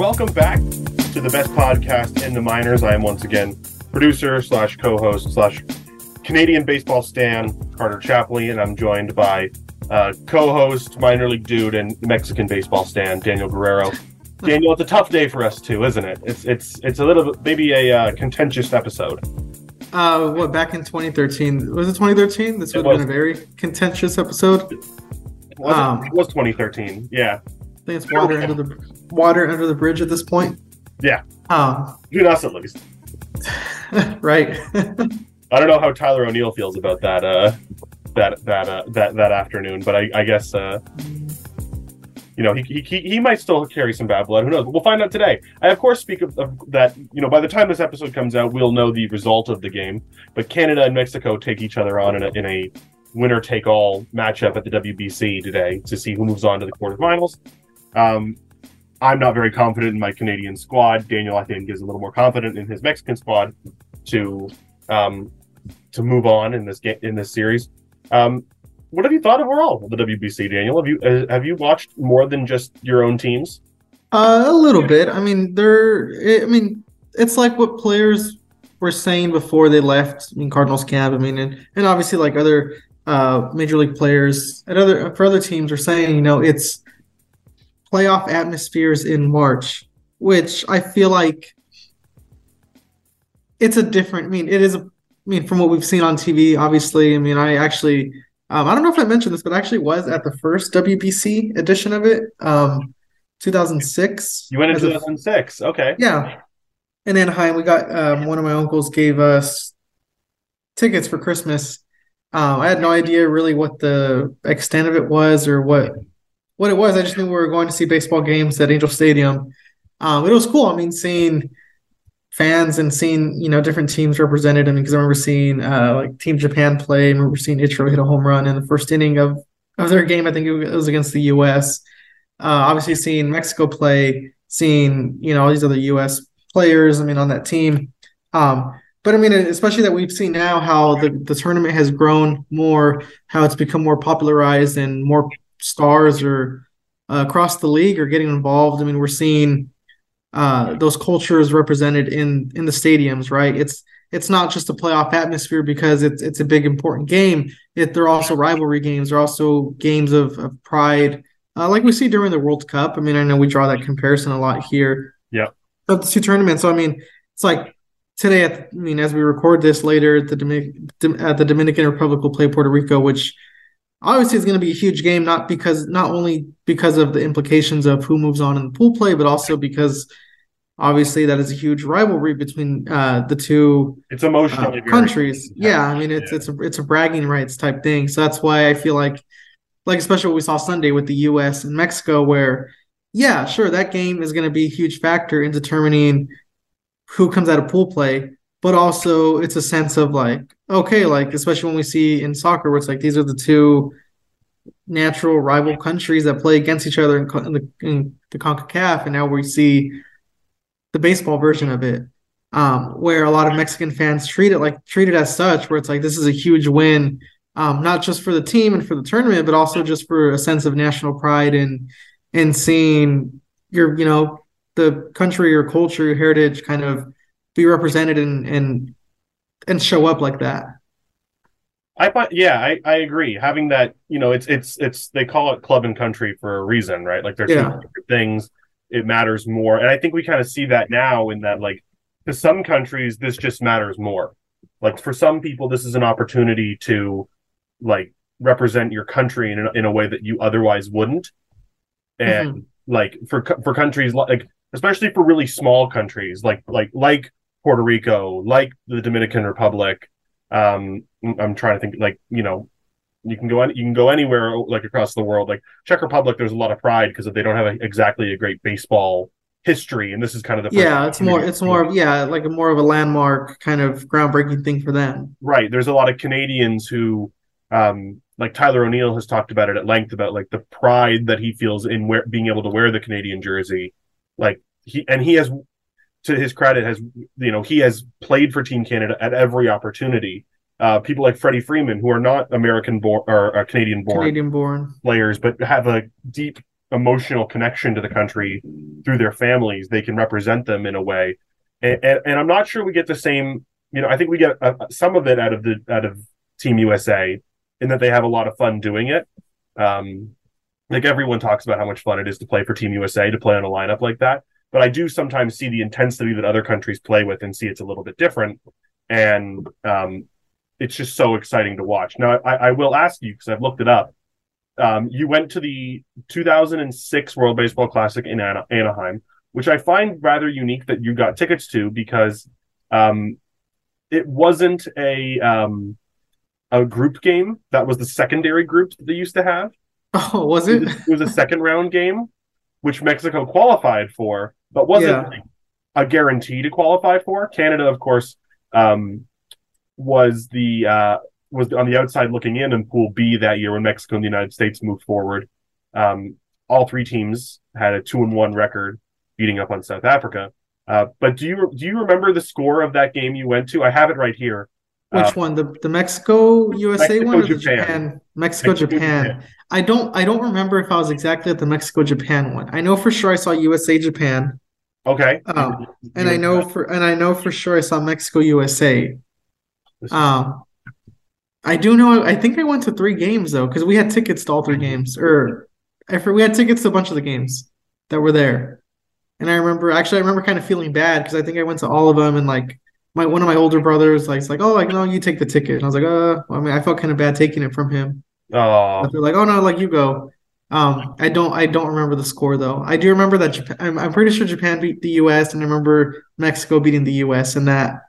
welcome back to the best podcast in the minors. I am once again producer slash co-host slash Canadian baseball stan Carter Chapley, and I'm joined by uh, co-host, minor league dude, and Mexican baseball stan Daniel Guerrero. Daniel, it's a tough day for us too, isn't it? It's it's it's a little bit maybe a uh, contentious episode. Uh, what back in 2013 was it 2013? This would have been a very contentious episode. It was, um, it was 2013. Yeah. I think it's water under the water under the bridge at this point. Yeah. Um, Between us at least. right. I don't know how Tyler O'Neill feels about that. Uh, that that uh, that that afternoon, but I, I guess uh, you know, he, he, he might still carry some bad blood. Who knows? We'll find out today. I, of course, speak of, of, that. You know, by the time this episode comes out, we'll know the result of the game. But Canada and Mexico take each other on in a, in a winner take all matchup at the WBC today to see who moves on to the quarterfinals. Um, I'm not very confident in my Canadian squad. Daniel, I think, is a little more confident in his Mexican squad to um, to move on in this game in this series. Um, what have you thought overall of the WBC, Daniel? Have you uh, have you watched more than just your own teams? Uh, a little bit. I mean, they're. I mean, it's like what players were saying before they left. I mean, Cardinals camp. I mean, and, and obviously like other uh, major league players and other for other teams are saying, you know, it's playoff atmospheres in March, which I feel like it's a different. I mean, it is a. I mean, from what we've seen on TV, obviously. I mean, I actually um, I don't know if I mentioned this, but I actually was at the first WBC edition of it, um, 2006. You went in 2006. Okay. Yeah. In Anaheim, we got um, one of my uncles gave us tickets for Christmas. Um, I had no idea really what the extent of it was or what what it was. I just knew we were going to see baseball games at Angel Stadium. Um, it was cool. I mean, seeing fans and seeing you know different teams represented. I mean, because I remember seeing uh, like Team Japan play. I remember seeing Ichiro hit a home run in the first inning of of their game. I think it was against the U.S. Uh, obviously, seeing Mexico play, seeing you know all these other U.S. players. I mean, on that team. Um, but I mean, especially that we've seen now how the, the tournament has grown more, how it's become more popularized, and more stars are uh, across the league are getting involved. I mean, we're seeing uh, those cultures represented in in the stadiums, right? It's it's not just a playoff atmosphere because it's it's a big important game. It they're also rivalry games. They're also games of, of pride, uh, like we see during the World Cup. I mean, I know we draw that comparison a lot here. Yeah, of the two tournaments. So I mean, it's like today. At, I mean, as we record this later, the Domin- at the Dominican Republic will play Puerto Rico, which obviously it's going to be a huge game not because not only because of the implications of who moves on in the pool play but also because obviously that is a huge rivalry between uh, the two it's emotional uh, countries. Yeah. I mean it's yeah. it's a it's a bragging rights type thing. So that's why i feel like like especially what we saw sunday with the us and mexico where yeah sure that game is going to be a huge factor in determining who comes out of pool play but also it's a sense of like okay like especially when we see in soccer where it's like these are the two natural rival countries that play against each other in, the in the CONCACAF and now we see the baseball version of it um, where a lot of Mexican fans treat it like treat it as such where it's like this is a huge win um, not just for the team and for the tournament but also just for a sense of national pride and and seeing your you know the country or culture your heritage kind of be represented and and and show up like that. I find, yeah, I, I agree. Having that, you know, it's it's it's they call it club and country for a reason, right? Like there's yeah. things. It matters more, and I think we kind of see that now in that, like, to some countries, this just matters more. Like for some people, this is an opportunity to, like, represent your country in a, in a way that you otherwise wouldn't. And mm-hmm. like for for countries like especially for really small countries like like like Puerto Rico, like the Dominican Republic. Um, I'm trying to think like you know you can go you can go anywhere like across the world. Like Czech Republic, there's a lot of pride because they don't have a, exactly a great baseball history, and this is kind of the yeah. It's more it's more of, yeah like a more of a landmark kind of groundbreaking thing for them. Right. There's a lot of Canadians who. Um, like Tyler O'Neill has talked about it at length about like the pride that he feels in wear, being able to wear the Canadian jersey. Like he and he has to his credit, has you know he has played for Team Canada at every opportunity. Uh, people like Freddie Freeman, who are not American born or uh, Canadian born Canadian born players, but have a deep emotional connection to the country through their families, they can represent them in a way. And, and, and I'm not sure we get the same. You know, I think we get uh, some of it out of the out of Team USA in that they have a lot of fun doing it. Um, like everyone talks about how much fun it is to play for Team USA to play on a lineup like that. But I do sometimes see the intensity that other countries play with and see it's a little bit different. And um, it's just so exciting to watch. Now, I, I will ask you because I've looked it up. Um, you went to the 2006 World Baseball Classic in Anaheim, which I find rather unique that you got tickets to because um, it wasn't a um, a group game. That was the secondary group that they used to have. Oh, was it? It was a second round game, which Mexico qualified for, but wasn't yeah. like a guarantee to qualify for. Canada, of course, um, was the uh, was on the outside looking in in Pool B that year when Mexico and the United States moved forward. Um, all three teams had a two and one record, beating up on South Africa. Uh, but do you do you remember the score of that game you went to? I have it right here. Which uh, one? The the Mexico USA Mexico, one or Japan. Japan? Mexico, Mexico Japan. Japan. I don't I don't remember if I was exactly at the Mexico Japan one. I know for sure I saw USA Japan. Okay. Um, and I know for and I know for sure I saw Mexico USA. Um, I do know. I think I went to three games though, because we had tickets to all three games, or I we had tickets to a bunch of the games that were there. And I remember, actually, I remember kind of feeling bad because I think I went to all of them, and like my one of my older brothers, like, like, oh, like, no, you take the ticket. And I was like, uh, well, I mean, I felt kind of bad taking it from him. Oh, they're like, oh no, like you go. Um, I don't, I don't remember the score though. I do remember that Japan. I'm, I'm pretty sure Japan beat the U.S. and I remember Mexico beating the U.S. and that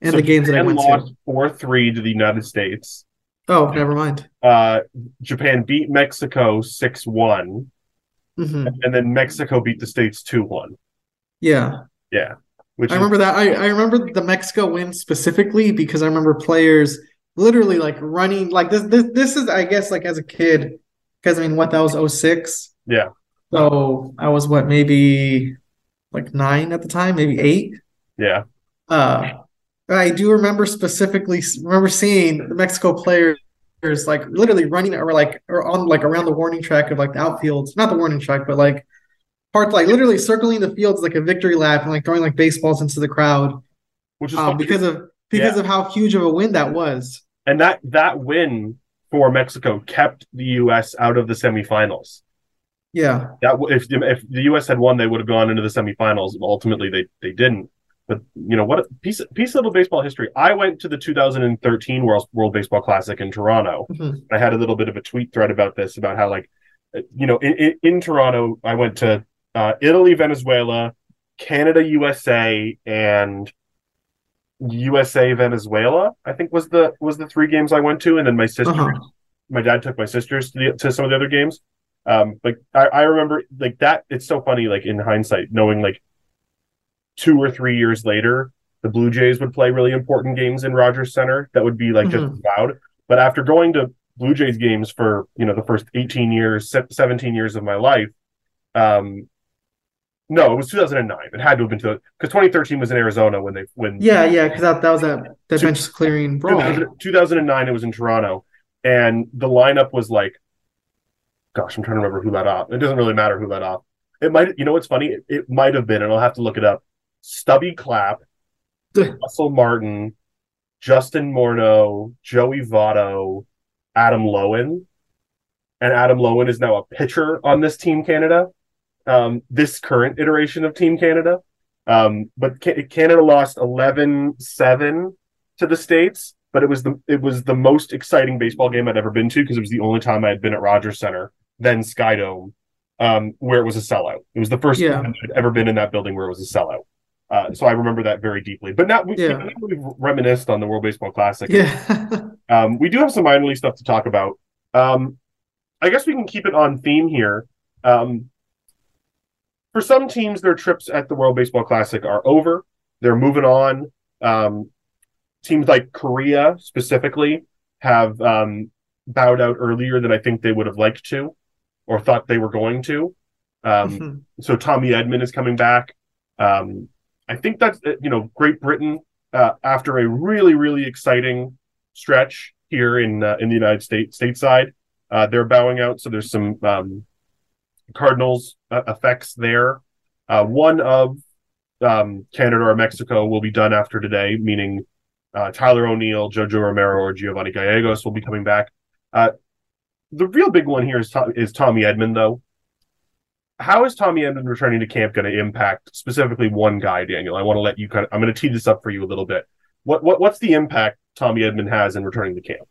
and so the games Japan that I went lost to. Four three to the United States. Oh, never mind. Uh, Japan beat Mexico six one, mm-hmm. and then Mexico beat the States two one. Yeah. Yeah. Which I is... remember that. I, I remember the Mexico win specifically because I remember players literally like running like this. This this is I guess like as a kid because I mean what that was 06. Yeah. So I was what maybe like nine at the time, maybe eight. Yeah. Uh, I do remember specifically remember seeing the Mexico players like literally running or like or on like around the warning track of like the outfields, not the warning track, but like part like literally circling the fields like a victory lap and like throwing like baseballs into the crowd, which is um, because of because yeah. of how huge of a win that was. And that that win for Mexico kept the U.S. out of the semifinals. Yeah, that if if the U.S. had won, they would have gone into the semifinals. Ultimately, they they didn't. But you know what? A Piece piece of little baseball history. I went to the 2013 World World Baseball Classic in Toronto. Mm-hmm. I had a little bit of a tweet thread about this, about how like, you know, in, in, in Toronto, I went to uh, Italy, Venezuela, Canada, USA, and USA, Venezuela. I think was the was the three games I went to, and then my sister, uh-huh. my dad took my sisters to, the, to some of the other games. Um, like I, I remember like that. It's so funny, like in hindsight, knowing like two or three years later, the Blue Jays would play really important games in Rogers Center that would be like mm-hmm. just loud. But after going to Blue Jays games for you know the first 18 years, 17 years of my life, um, no, it was 2009. It had to have been because 2013 was in Arizona when they when yeah yeah because that, that was that that bench clearing brawl. 2009 it was in Toronto, and the lineup was like, gosh, I'm trying to remember who let off. It doesn't really matter who let off. It might, you know, what's funny? It, it might have been, and I'll have to look it up. Stubby Clapp, Russell Martin, Justin Morneau, Joey Votto, Adam Loewen, And Adam Loewen is now a pitcher on this Team Canada, um, this current iteration of Team Canada. Um, but Canada lost 11-7 to the States, but it was the it was the most exciting baseball game I'd ever been to because it was the only time I had been at Rogers Center, then Skydome, um, where it was a sellout. It was the first yeah. time I'd ever been in that building where it was a sellout. Uh, so I remember that very deeply. But now we, yeah. we've reminisced on the World Baseball Classic. Yeah. um, we do have some minor league stuff to talk about. Um, I guess we can keep it on theme here. Um, for some teams, their trips at the World Baseball Classic are over. They're moving on. Um, teams like Korea specifically have um, bowed out earlier than I think they would have liked to or thought they were going to. Um, mm-hmm. So Tommy Edman is coming back. Um, I think that's uh, you know Great Britain uh, after a really really exciting stretch here in uh, in the United States stateside. Uh, they're bowing out, so there's some um, Cardinals uh, effects there. Uh, one of um, Canada or Mexico will be done after today, meaning uh, Tyler O'Neill, Jojo Romero, or Giovanni Gallegos will be coming back. Uh, the real big one here is, is Tommy Edman, though. How is Tommy Edman returning to camp going to impact specifically one guy, Daniel? I want to let you kind of. I'm going to tee this up for you a little bit. What what what's the impact Tommy Edman has in returning to camp?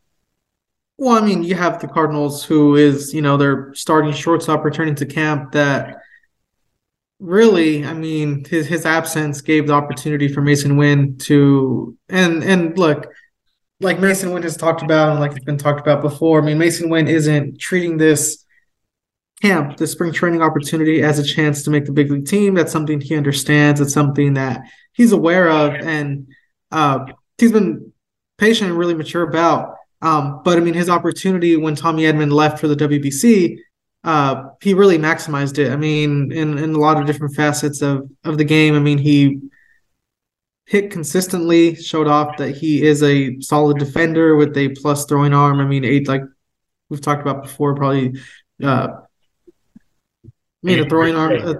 Well, I mean, you have the Cardinals, who is you know their starting shortstop returning to camp. That really, I mean, his his absence gave the opportunity for Masyn Winn to and and look, like Masyn Winn has talked about and like it's been talked about before. I mean, Masyn Winn isn't treating this camp, the spring training opportunity, as a chance to make the big league team. That's something he understands. It's something that he's aware of, and uh, he's been patient and really mature about. Um, but I mean, his opportunity when Tommy Edman left for the WBC, uh, he really maximized it. I mean, in, in a lot of different facets of of the game. I mean, he hit consistently, showed off that he is a solid defender with a plus throwing arm. I mean, eight like we've talked about before, probably uh, I mean, a throwing arm. Uh,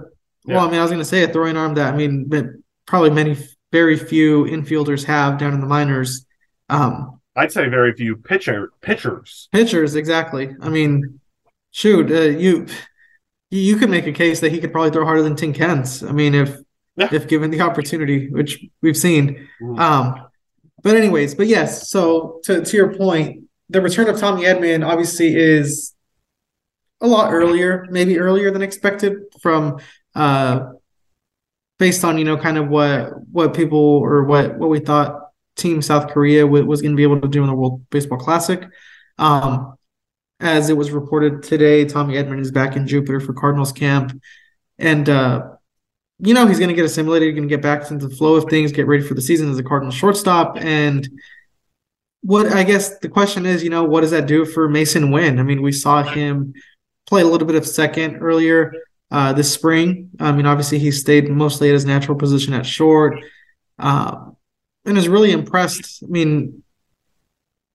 well, I mean, I was going to say a throwing arm that I mean, probably many, very few infielders have down in the minors. Um, I'd say very few pitcher pitchers. Pitchers, exactly. I mean, shoot, uh, you you could make a case that he could probably throw harder than Tink Hence. I mean, if yeah. if given the opportunity, which we've seen. Mm. Um, but anyways, but yes. So to to your point, the return of Tommy Edman obviously is a lot earlier, maybe earlier than expected from uh based on you know kind of what what people or what what we thought team South Korea w- was going to be able to do in the World Baseball Classic. Um as it was reported today, Tommy Edman is back in Jupiter for Cardinals camp and uh you know he's going to get assimilated, going to get back into the flow of things, get ready for the season as a Cardinals shortstop and what I guess the question is, you know, what does that do for Masyn Winn? I mean, we saw him play a little bit of second earlier uh, this spring. I mean, obviously he stayed mostly at his natural position at short, uh, and is really impressed. I mean,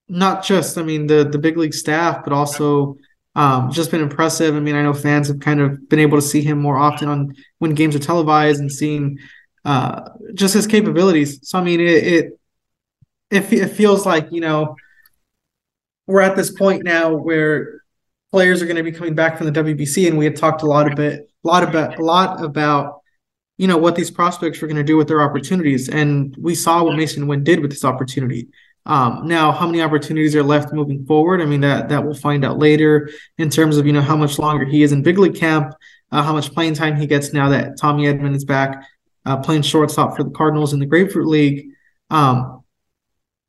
not just I mean the the big league staff, but also um, just been impressive. I mean, I know fans have kind of been able to see him more often on when games are televised and seeing uh, just his capabilities. So I mean, it it it, it feels like you know we're at this point now where players are going to be coming back from the WBC, and we had talked a lot a bit, a lot about, a lot about, you know, what these prospects were going to do with their opportunities, and we saw what Masyn Winn did with this opportunity. Um, now, how many opportunities are left moving forward? I mean, that that we'll find out later in terms of you know how much longer he is in big league camp, uh, how much playing time he gets now that Tommy Edman is back uh, playing shortstop for the Cardinals in the Grapefruit League. Um,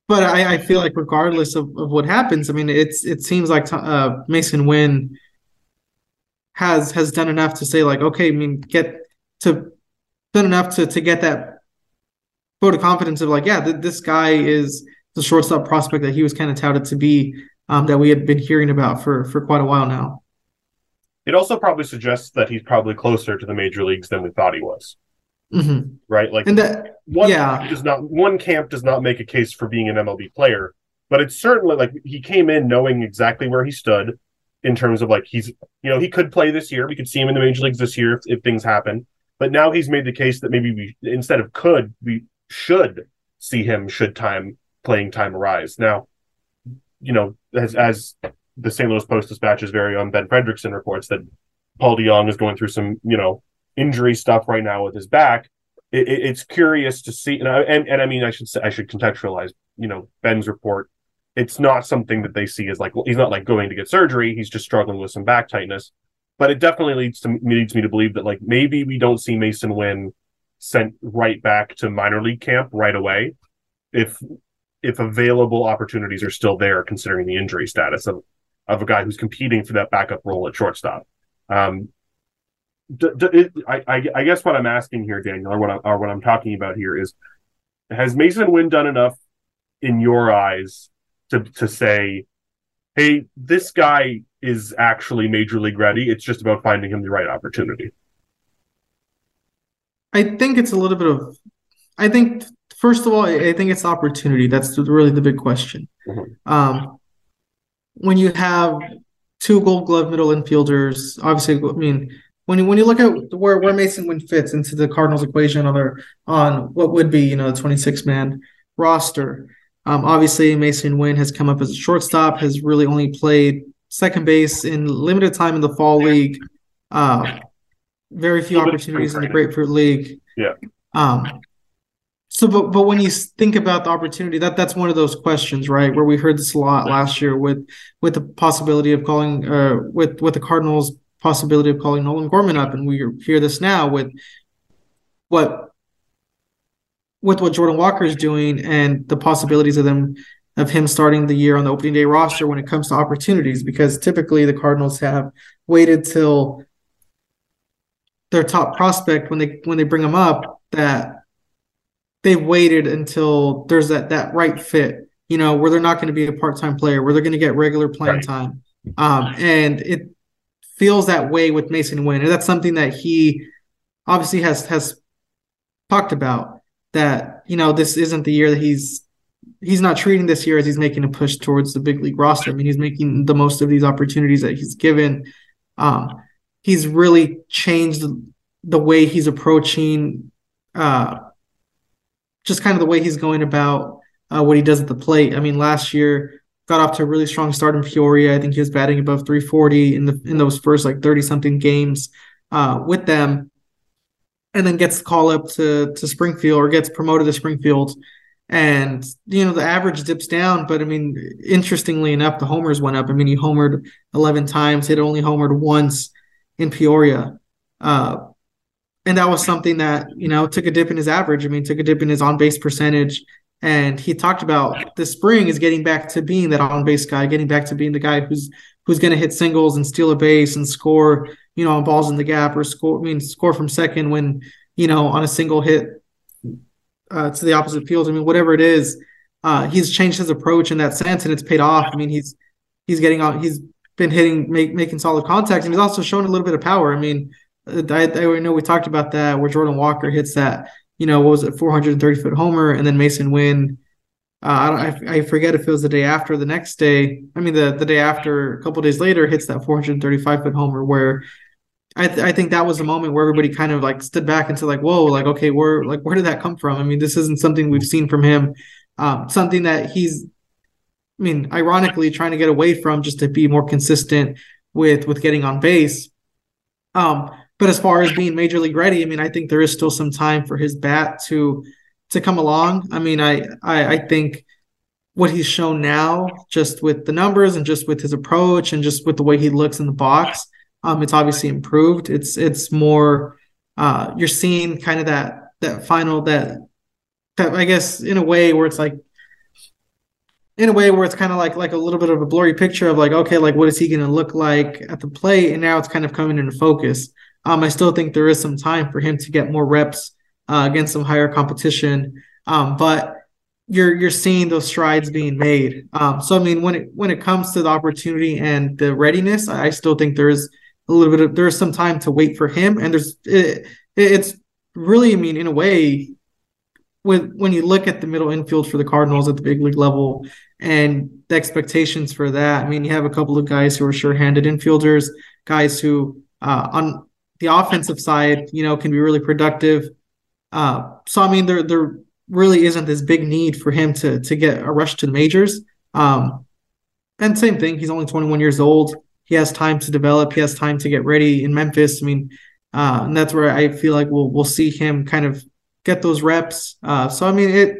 but I, I feel like regardless of, of what happens, I mean, it's it seems like uh, Masyn Winn has has done enough to say like, okay, I mean, get to done enough to to get that vote of confidence of like, yeah, th- this guy is the shortstop prospect that he was kind of touted to be um, that we had been hearing about for for quite a while now. It also probably suggests that he's probably closer to the major leagues than we thought he was. Mm-hmm. Right, like and that one yeah. does not one camp does not make a case for being an MLB player, but it's certainly like he came in knowing exactly where he stood in terms of like he's you know he could play this year. We could see him in the major leagues this year if, if things happen. But now he's made the case that maybe we instead of could we should see him should time playing time arise. Now, you know, as as the St. Louis Post Dispatch's very own Ben Frederickson reports that Paul DeJong is going through some, you know, injury stuff right now with his back. It, it, it's curious to see, and, I, and and I mean, I should say, I should contextualize, you know, Ben's report. It's not something that they see as like he's not like going to get surgery. He's just struggling with some back tightness. But it definitely leads to leads me to believe that like maybe we don't see Masyn Winn sent right back to minor league camp right away, if if available opportunities are still there, considering the injury status of of a guy who's competing for that backup role at shortstop. Um, d- d- it, I, I, I, guess what I'm asking here, Daniel, or what, I, or what I'm talking about here is, has Masyn Winn done enough in your eyes to to say, hey, this guy is actually major league ready. It's just about finding him the right opportunity. I think it's a little bit of. I think first of all, I think it's opportunity. That's really the big question. Mm-hmm. Um, when you have two Gold Glove middle infielders. Obviously, I mean when you when you look at where where Masyn Winn fits into the Cardinals equation on their on what would be you know a 26 man roster. Um, obviously, Masyn Winn has come up as a shortstop, has really only played second base in limited time in the fall league. Uh, very few opportunities in the Grapefruit League. Yeah. Um, so, but but when you think about the opportunity, that that's one of those questions, right? Where we heard this a lot last year with with the possibility of calling, uh, with with the Cardinals' possibility of calling Nolan Gorman up, and we hear this now with what with what Jordan Walker is doing and the possibilities of them of him starting the year on the opening day roster when it comes to opportunities, because typically the Cardinals have waited till their top prospect when they when they bring them up that they've waited until there's that that right fit, you know, where they're not going to be a part time player, where they're going to get regular playing right. time, um, and it feels that way with Masyn Winn, and that's something that he obviously has has talked about that you know this isn't the year that he's he's not treating this year as he's making a push towards the big league roster. I mean, he's making the most of these opportunities that he's given. Um, he's really changed the way he's approaching uh, just kind of the way he's going about uh, what he does at the plate. I mean, last year got off to a really strong start in Peoria. I think he was batting above 340 in the in those first like 30 something games uh, with them, and then gets the call up to to Springfield or gets promoted to Springfield. And you know the average dips down, but I mean, interestingly enough, the homers went up. I mean, he homered 11 times, hit only homered once in Peoria. Uh, and that was something that you know took a dip in his average. I mean, took a dip in his on base percentage. And he talked about the spring is getting back to being that on base guy, getting back to being the guy who's who's going to hit singles and steal a base and score, you know, on balls in the gap or score. I mean, score from second when you know on a single hit uh, to the opposite field. I mean, whatever it is, uh, he's changed his approach in that sense, and it's paid off. I mean, he's he's getting out. He's been hitting, make, making solid contact, and he's also shown a little bit of power. I mean, I, I know we talked about that where Jordan Walker hits that, you know, what was it, 430 foot homer, and then Masyn Winn. Uh, I I, I forget if it was the day after, the next day. I mean, the the day after, a couple days later, hits that 435 foot homer where. I, th- I think that was the moment where everybody kind of like stood back and said like whoa like okay where like where did that come from i mean this isn't something we've seen from him um, something that he's I mean, ironically, trying to get away from just to be more consistent with with getting on base. Um, but as far as being major league ready, I mean, I think there is still some time for his bat to to come along. I mean, I I, I think what he's shown now, just with the numbers and just with his approach and just with the way he looks in the box, um, it's obviously improved. It's it's more uh, you're seeing kind of that that final that, that I guess in a way where it's like in a way where it's kind of like like a little bit of a blurry picture of like okay like what is he going to look like at the plate? And now it's kind of coming into focus. Um i still think there is some time for him to get more reps uh, against some higher competition. Um but you're you're seeing those strides being made. Um so i mean when it when it comes to the opportunity and the readiness i still think there's a little bit of there's some time to wait for him and there's it, it's really i mean in a way when when you look at the middle infield for the Cardinals at the big league level and the expectations for that, I mean, you have a couple of guys who are sure-handed infielders, guys who uh, on the offensive side, you know, can be really productive. Uh, so I mean, there there really isn't this big need for him to to get a rush to the majors. Um, and same thing, he's only 21 years old. He has time to develop. He has time to get ready in Memphis. I mean, uh, and that's where I feel like we'll we'll see him kind of get those reps. Uh, so I mean it,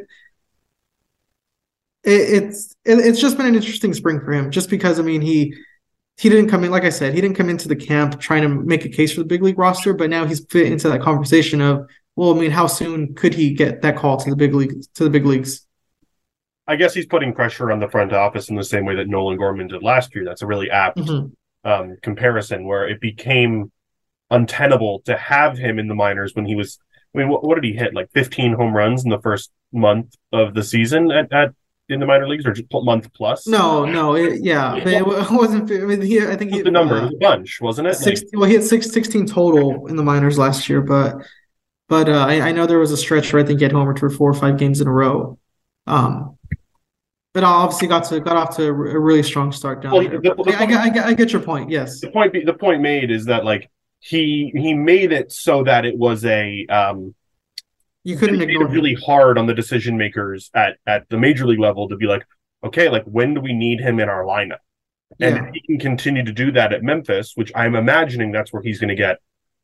it it's it, it's just been an interesting spring for him, just because I mean he he didn't come in like I said he didn't come into the camp trying to make a case for the big league roster, but now he's fit into that conversation of well, I mean, how soon could he get that call to the big league to the big leagues? I guess he's putting pressure on the front office in the same way that Nolan Gorman did last year. That's a really apt mm-hmm. um, comparison where it became untenable to have him in the minors when he was I mean, what, what, did he hit? Like 15 home runs in the first month of the season at, at in the minor leagues, or just month plus? No, no, it, yeah, it wasn't. I mean, he, I think he, the number uh, was a bunch, wasn't it? 16, like, well, he had six, 16 total in the minors last year, but but uh, I, I, know there was a stretch where I think he had homered for four or five games in a row. Um, but obviously got to got off to a really strong start down well, there. The, the, I, I, I, get, I get your point. Yes. The point the point made is that like he he made it so that it was a um you couldn't made it really hard on the decision makers at at the major league level to be like okay like when do we need him in our lineup and yeah. he can continue to do that at Memphis which I'm imagining that's where he's going to get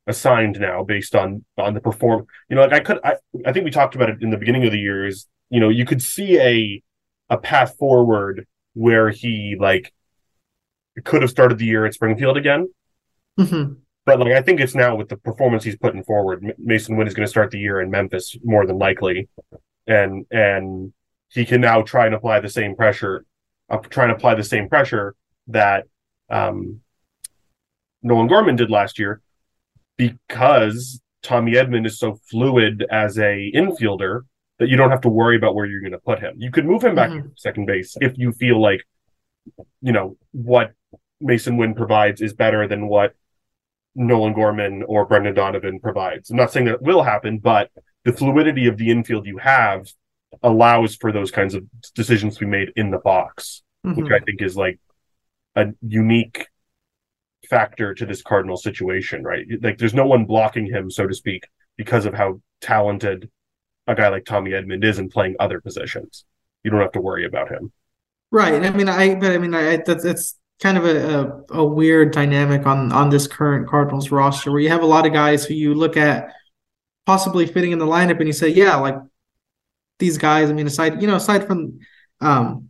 assigned now based on on the perform you know like I could I, I think we talked about it in the beginning of the year is you know you could see a a path forward where he like could have started the year at Springfield again. Mm-hmm. But like I think it's now with the performance he's putting forward, Masyn Winn is going to start the year in Memphis more than likely, and and he can now try and apply the same pressure, uh, try and apply the same pressure that um, Nolan Gorman did last year, because Tommy Edman is so fluid as a infielder that you don't have to worry about where you're going to put him. You could move him back mm-hmm. to second base if you feel like, you know, what Masyn Winn provides is better than what Nolan Gorman or Brendan Donovan provides. I'm not saying that will happen, but the fluidity of the infield you have allows for those kinds of decisions to be made in the box, mm-hmm. which I think is like a unique factor to this Cardinal situation, right? Like there's no one blocking him, so to speak, because of how talented a guy like Tommy Edman is in playing other positions. You don't have to worry about him. Right. I mean, I but I mean, I that's it's kind of a, a, a weird dynamic on on this current Cardinals roster where you have a lot of guys who you look at possibly fitting in the lineup and you say, yeah, like these guys. I mean, aside you know, aside from um,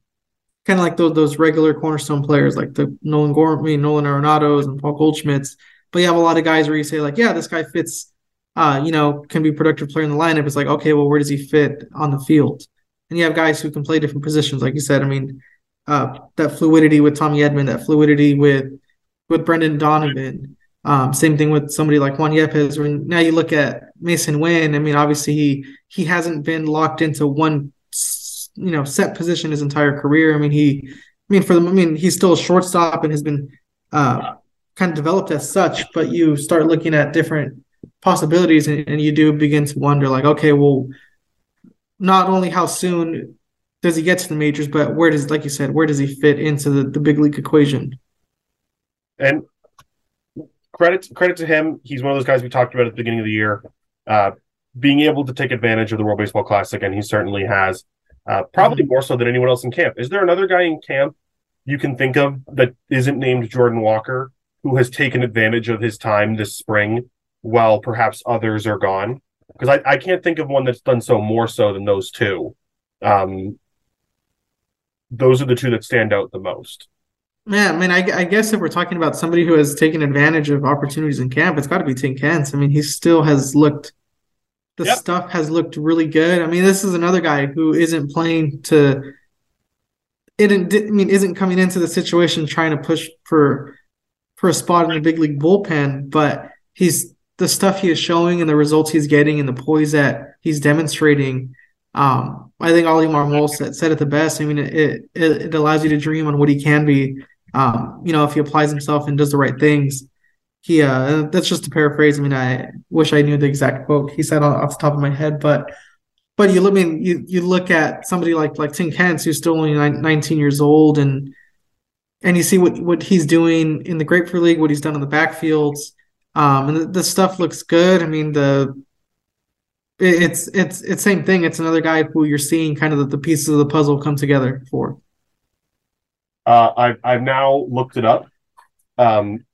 kind of like those those regular cornerstone players like the Nolan Gorman, Nolan Arenados and Paul Goldschmidts. But you have a lot of guys where you say like, yeah, this guy fits uh, you know, can be productive player in the lineup. It's like, okay, well, where does he fit on the field? And you have guys who can play different positions, like you said. I mean, uh, that fluidity with Tommy Edman, that fluidity with with Brendan Donovan. Um, same thing with somebody like Juan Yepez. When now you look at Masyn Winn, I mean, obviously he he hasn't been locked into one you know set position his entire career. I mean, he, I mean, for the, I mean, he's still a shortstop and has been uh, kind of developed as such. But you start looking at different possibilities and, and you do begin to wonder like okay well not only how soon does he get to the majors but where does like you said where does he fit into the, the big league equation? And credit credit to him he's one of those guys we talked about at the beginning of the year uh, being able to take advantage of the world baseball classic and he certainly has uh, probably mm-hmm. more so than anyone else in camp. Is there another guy in camp you can think of that isn't named jordan walker who has taken advantage of his time this spring while perhaps others are gone. Because I, I can't think of one that's done so more so than those two. Um, those are the two that stand out the most. Yeah, I mean, I, I, guess if we're talking about somebody who has taken advantage of opportunities in camp, it's got to be Tink Hence. I mean, he still has looked, the yep. stuff has looked really good. I mean, this is another guy who isn't playing to, it. I mean, isn't coming into the situation trying to push for for a spot in the big league bullpen, but he's the stuff he is showing and the results he's getting and the poise that he's demonstrating. Um, I think Oli Marmol said, said it the best. I mean, it, it, it allows you to dream on what he can be. Um, you know, if he applies himself and does the right things. He uh, that's just a paraphrase. I mean, I wish I knew the exact quote he said off the top of my head, but but you look, I mean, you you look at somebody like like Tink Hence, who's still only 19 years old, and and you see what what he's doing in the Grapefruit League, what he's done in the backfields. Um, and the, the stuff looks good. I mean, the it's it's it's same thing. It's another guy who you're seeing kind of the, the pieces of the puzzle come together for. Uh, I've I've now looked it up. Um,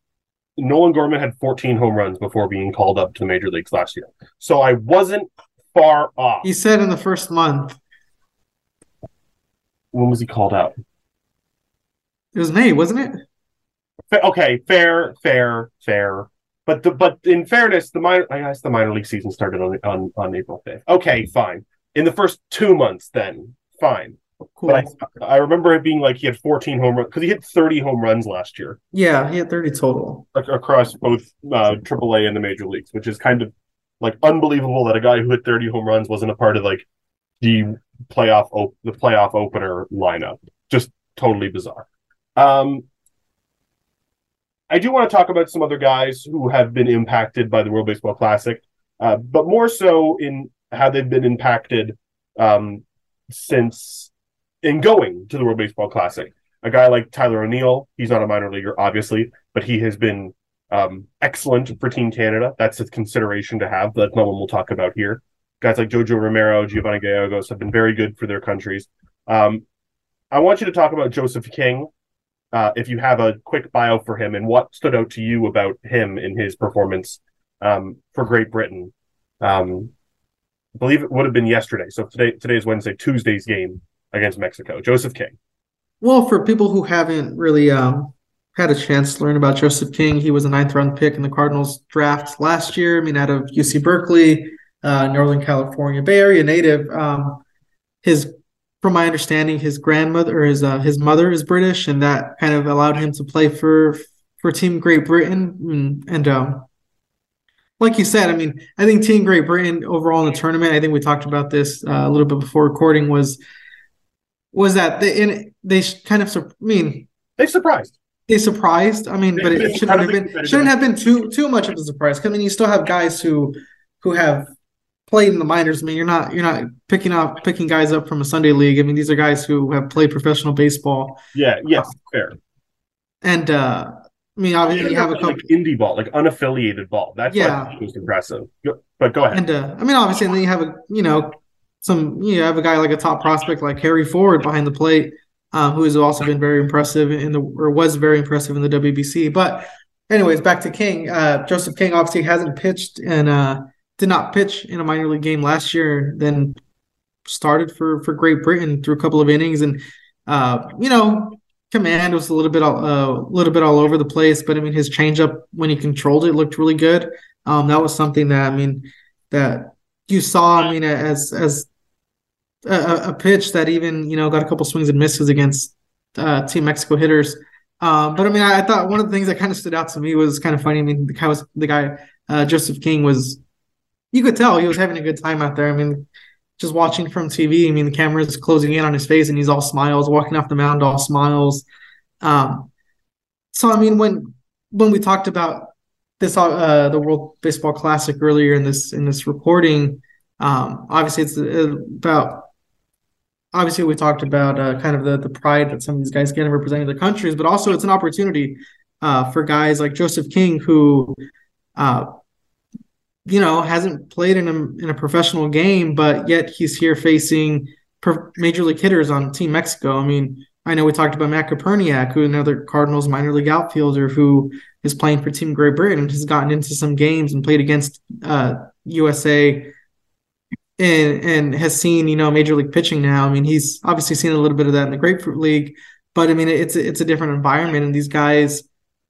Nolan Gorman had 14 home runs before being called up to the major leagues last year, so I wasn't far off. He said in the first month. When was he called out? It was May, wasn't it? Okay, fair, fair, fair. But the but in fairness, the minor I guess the minor league season started on on, on April fifth. Okay, fine. In the first two months, then fine. Cool. But I, I remember it being like he had 14 home runs because he hit 30 home runs last year. Yeah, he had 30 total across both uh, AAA and the major leagues, which is kind of like unbelievable that a guy who hit 30 home runs wasn't a part of like the playoff op- the playoff opener lineup. Just totally bizarre. Um, I do want to talk about some other guys who have been impacted by the World Baseball Classic, uh, but more so in how they've been impacted um, since in going to the World Baseball Classic. A guy like Tyler O'Neill, he's not a minor leaguer, obviously, but he has been um, excellent for Team Canada. That's a consideration to have. That's not one we'll talk about here. Guys like Jojo Romero, Giovanni Gallegos have been very good for their countries. Um, I want you to talk about Joseph King, uh, if you have a quick bio for him and what stood out to you about him in his performance um, for Great Britain. Um, I believe it would have been yesterday. So today, today is Wednesday, Tuesday's game against Mexico. Joseph King. Well, for people who haven't really um, had a chance to learn about Joseph King. He was a ninth round pick in the Cardinals draft last year. I mean, out of UC Berkeley, uh, Northern California, Bay Area native. Um, his, from my understanding, his grandmother or his uh, his mother is British, and that kind of allowed him to play for for Team Great Britain. And, and um, like you said, I mean, I think Team Great Britain overall in the tournament. I think we talked about this uh, a little bit before recording. Was was that they in, they kind of I mean they surprised they surprised. I mean, but it, it shouldn't have been shouldn't have been too too much of a surprise. I mean, you still have guys who who have played in the minors. I mean, you're not you're not picking up picking guys up from a Sunday league. I mean, these are guys who have played professional baseball. Yeah. Yes. fair. And uh I mean, obviously, you have a couple like indie ball, like unaffiliated ball. That's yeah, was impressive. But go ahead. And uh, I mean, obviously, and then you have a you know some you know, have a guy like a top prospect like Harry Ford behind the plate um, who has also been very impressive in the or was very impressive in the WBC. But anyways, back to King. Uh, Joseph King obviously hasn't pitched in uh, did not pitch in a minor league game last year. Then started for for Great Britain through a couple of innings, and uh, you know, command was a little bit a uh, little bit all over the place. But I mean, his changeup when he controlled it looked really good. Um, that was something that I mean that you saw. I mean, as as a, a, pitch that even you know got a couple swings and misses against uh, Team Mexico hitters. Um, but I mean, I, I, thought one of the things that kind of stood out to me was kind of funny. I mean, the guy was the guy uh, Joseph King was. You could tell he was having a good time out there. I mean, just watching from TV. I mean, the camera's closing in on his face, and he's all smiles, walking off the mound, all smiles. Um, so I mean, when when we talked about this, uh, the World Baseball Classic earlier in this in this recording, um, obviously it's uh, about obviously we talked about uh, kind of the the pride that some of these guys get in representing their countries, but also it's an opportunity uh, for guys like Joseph King who, uh, you know, hasn't played in a in a professional game, but yet he's here facing major league hitters on Team Mexico. I mean, I know we talked about Matt who another Cardinals minor league outfielder who is playing for Team Great Britain and has gotten into some games and played against USA uh, and and has seen you know major league pitching now. I mean, he's obviously seen a little bit of that in the Grapefruit League, but I mean, it's it's a different environment, and these guys,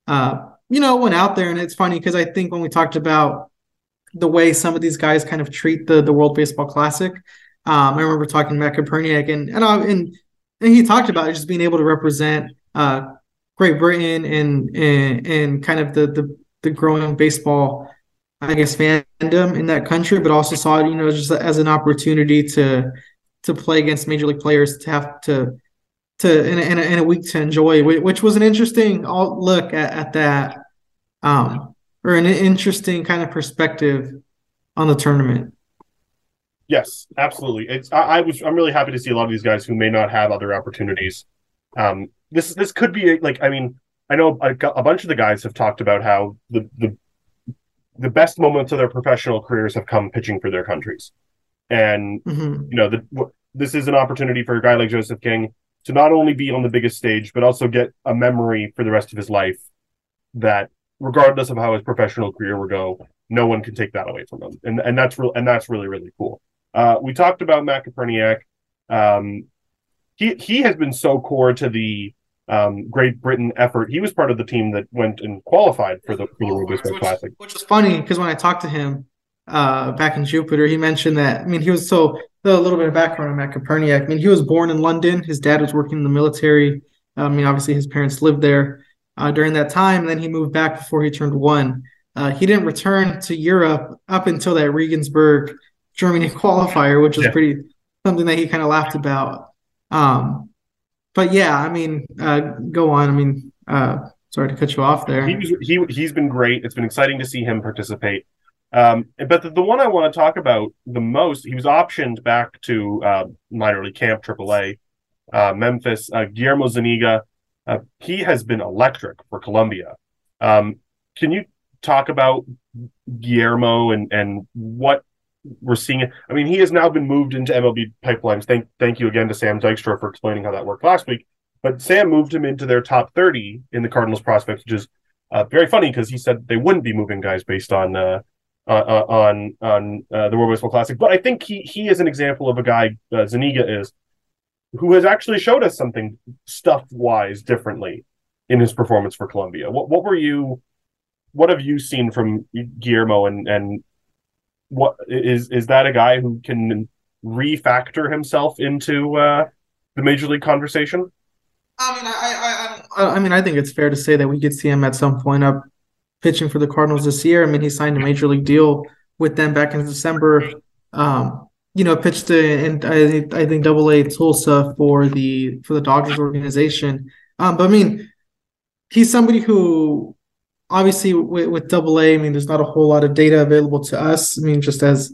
uh, you know, went out there, and it's funny because I think when we talked about the way some of these guys kind of treat the the World Baseball Classic, um, I remember talking to Matt and and uh, and and he talked about just being able to represent uh, Great Britain and and and kind of the the the growing baseball I guess fandom in that country, but also saw it, you know, just as an opportunity to to play against major league players, to have to to in a, in a, in a week to enjoy, which was an interesting look at, at that, um, or an interesting kind of perspective on the tournament. Yes, absolutely. It's I, I, was I'm really happy to see a lot of these guys who may not have other opportunities. Um, this this could be like I mean I know a, a bunch of the guys have talked about how the the the best moments of their professional careers have come pitching for their countries. And mm-hmm. you know, the, this is an opportunity for a guy like Joseph King to not only be on the biggest stage, but also get a memory for the rest of his life that, regardless of how his professional career will go, no one can take that away from him. And and that's real and that's really really cool. Uh, we talked about Matt Koperniak. Um, he he has been so core to the um, Great Britain effort. He was part of the team that went and qualified for the, for the Classic. Which is funny because when I talked to him uh, back in Jupiter, he mentioned that. I mean, he was so a little bit of background on Matt Koperniak. I mean, he was born in London. His dad was working in the military. I mean, obviously his parents lived there uh, during that time. And then he moved back before he turned one. Uh, he didn't return to Europe up until that Regensburg, Germany qualifier, which was yeah. pretty something that he kind of laughed about. Um, but yeah, I mean, uh, go on. I mean, uh, sorry to cut you off there. He was, he he's been great. It's been exciting to see him participate. Um, but the, the one I want to talk about the most, he was optioned back to uh, minor league camp, AAA, uh, Memphis. Uh, Guillermo Zuniga, uh, he has been electric for Columbia. Um, can you talk about Guillermo and and what we're seeing? I mean, he has now been moved into MLB pipelines. Thank thank you again to Sam Dykstra for explaining how that worked last week. But Sam moved him into their top 30 in the Cardinals prospects, which is uh, very funny because he said they wouldn't be moving guys based on uh, uh, uh on on uh, the World Baseball Classic. But I think he he is an example of a guy uh, is who has actually showed us something stuff wise differently in his performance for Colombia. What what were you? What have you seen from Guillermo and and what is is that a guy who can refactor himself into uh, the major league conversation? I mean, I, I, I, mean, I think it's fair to say that we could see him at some point up pitching for the Cardinals this year. I mean, he signed a major league deal with them back in December. Um, you know, pitched in I I think Double A Tulsa for the for the Dodgers organization. Um, but I mean, he's somebody who obviously with, Double A. I mean, there's not a whole lot of data available to us. I mean, just as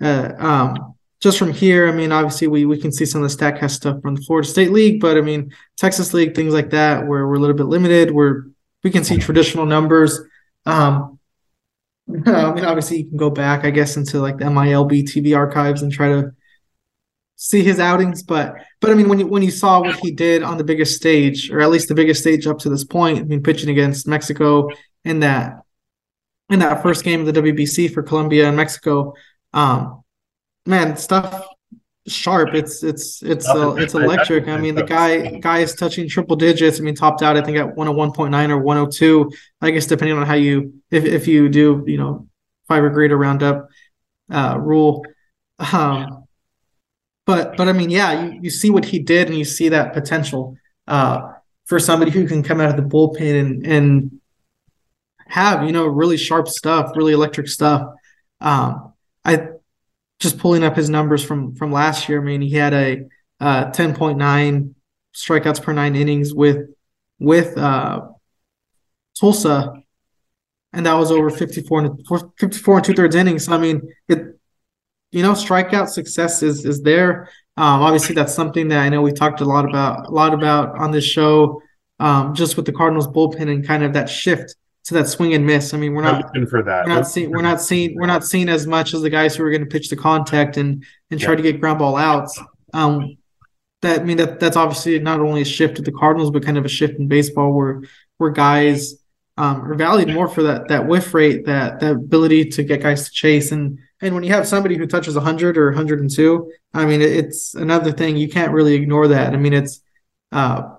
uh, um, just from here, I mean, obviously we we can see some of the Statcast stuff from the Florida State League, but I mean, Texas League, things like that, where we're a little bit limited, where we can see traditional numbers. Um, I mean, obviously you can go back, I guess, into like the MILB TV archives and try to see his outings, but but I mean, when you when you saw what he did on the biggest stage, or at least the biggest stage up to this point, I mean, pitching against Mexico in that in that first game of the WBC for Colombia and Mexico, um, man, stuff sharp. It's it's it's uh, it's electric. I mean, the guy guy is touching triple digits. I mean, topped out I think at 101.9 or 102. I guess depending on how you if if you do you know five or greater roundup uh, rule. Um, but but I mean, yeah, you, you see what he did and you see that potential uh, for somebody who can come out of the bullpen and and have you know really sharp stuff, really electric stuff. Um, I just pulling up his numbers from from last year. I mean, he had a uh, 10.9 strikeouts per nine innings with with uh, Tulsa, and that was over 54 and 54 and two thirds innings. I mean, it you know, strikeout success is is there. Um, obviously, that's something that I know we talked a lot about a lot about on this show, um, just with the Cardinals bullpen and kind of that shift to that swing and miss. I mean, we're not looking for that. We're not seeing we're not seeing we're not seeing as much as the guys who are going to pitch the contact and and try yeah. to get ground ball outs. Um, that I mean that that's obviously not only a shift to the Cardinals, but kind of a shift in baseball where where guys um, are valued more for that that whiff rate, that that ability to get guys to chase and and when you have somebody who touches 100 or 102, I mean, it's another thing. You can't really ignore that. I mean, it's, uh,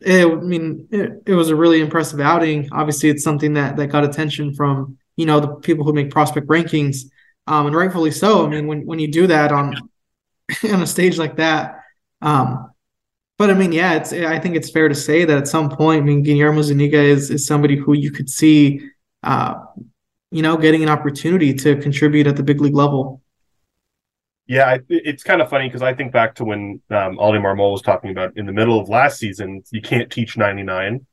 it, I mean, it, it was a really impressive outing. Obviously, it's something that that got attention from you know the people who make prospect rankings, um, and rightfully so. I mean, when when you do that on on a stage like that, um, but I mean, yeah, it's I think it's fair to say that at some point, I mean, Guillermo Zuniga is is somebody who you could see uh, you know, getting an opportunity to contribute at the big league level. Yeah, it's kind of funny because I think back to when um, Oli Marmol was talking about in the middle of last season, you can't teach 99.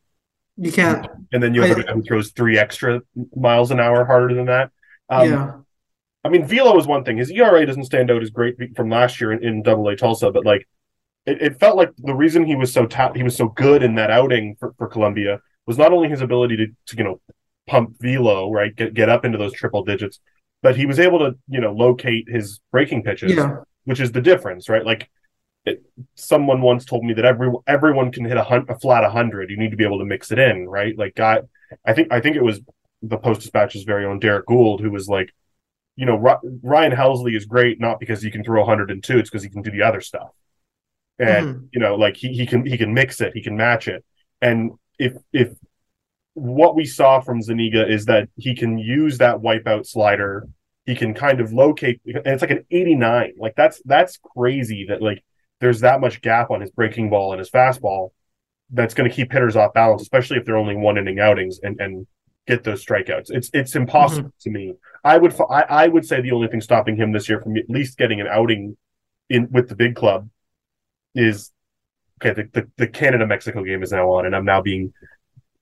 You can't. And then you have I, a guy who throws three extra miles an hour harder than that. Um, yeah. I mean, velo is one thing. His ERA doesn't stand out as great from last year in, in Double A Tulsa, but like it, it, felt like the reason he was so ta- he was so good in that outing for, for Colombia was not only his ability to, to you know pump velo, right? Get get up into those triple digits. But he was able to, you know, locate his breaking pitches, yeah. which is the difference, right? Like it, someone once told me that every everyone can hit a, hun- a flat 100 you need to be able to mix it in right like guy i think i think it was the post dispatch's very own derrick goold who was like you know ryan helsley is great not because he can throw 102 it's because he can do the other stuff and mm-hmm. you know like he, he can he can mix it he can match it and if if what we saw from Zuniga is that he can use that wipeout slider. He can kind of locate, and it's like an 89. Like that's that's crazy that like there's that much gap on his breaking ball and his fastball that's going to keep hitters off balance, especially if they're only one inning outings and and get those strikeouts. It's it's impossible mm-hmm. to me. I would I, I would say the only thing stopping him this year from at least getting an outing in with the big club is okay. The, the, the Canada Mexico game is now on, and I'm now being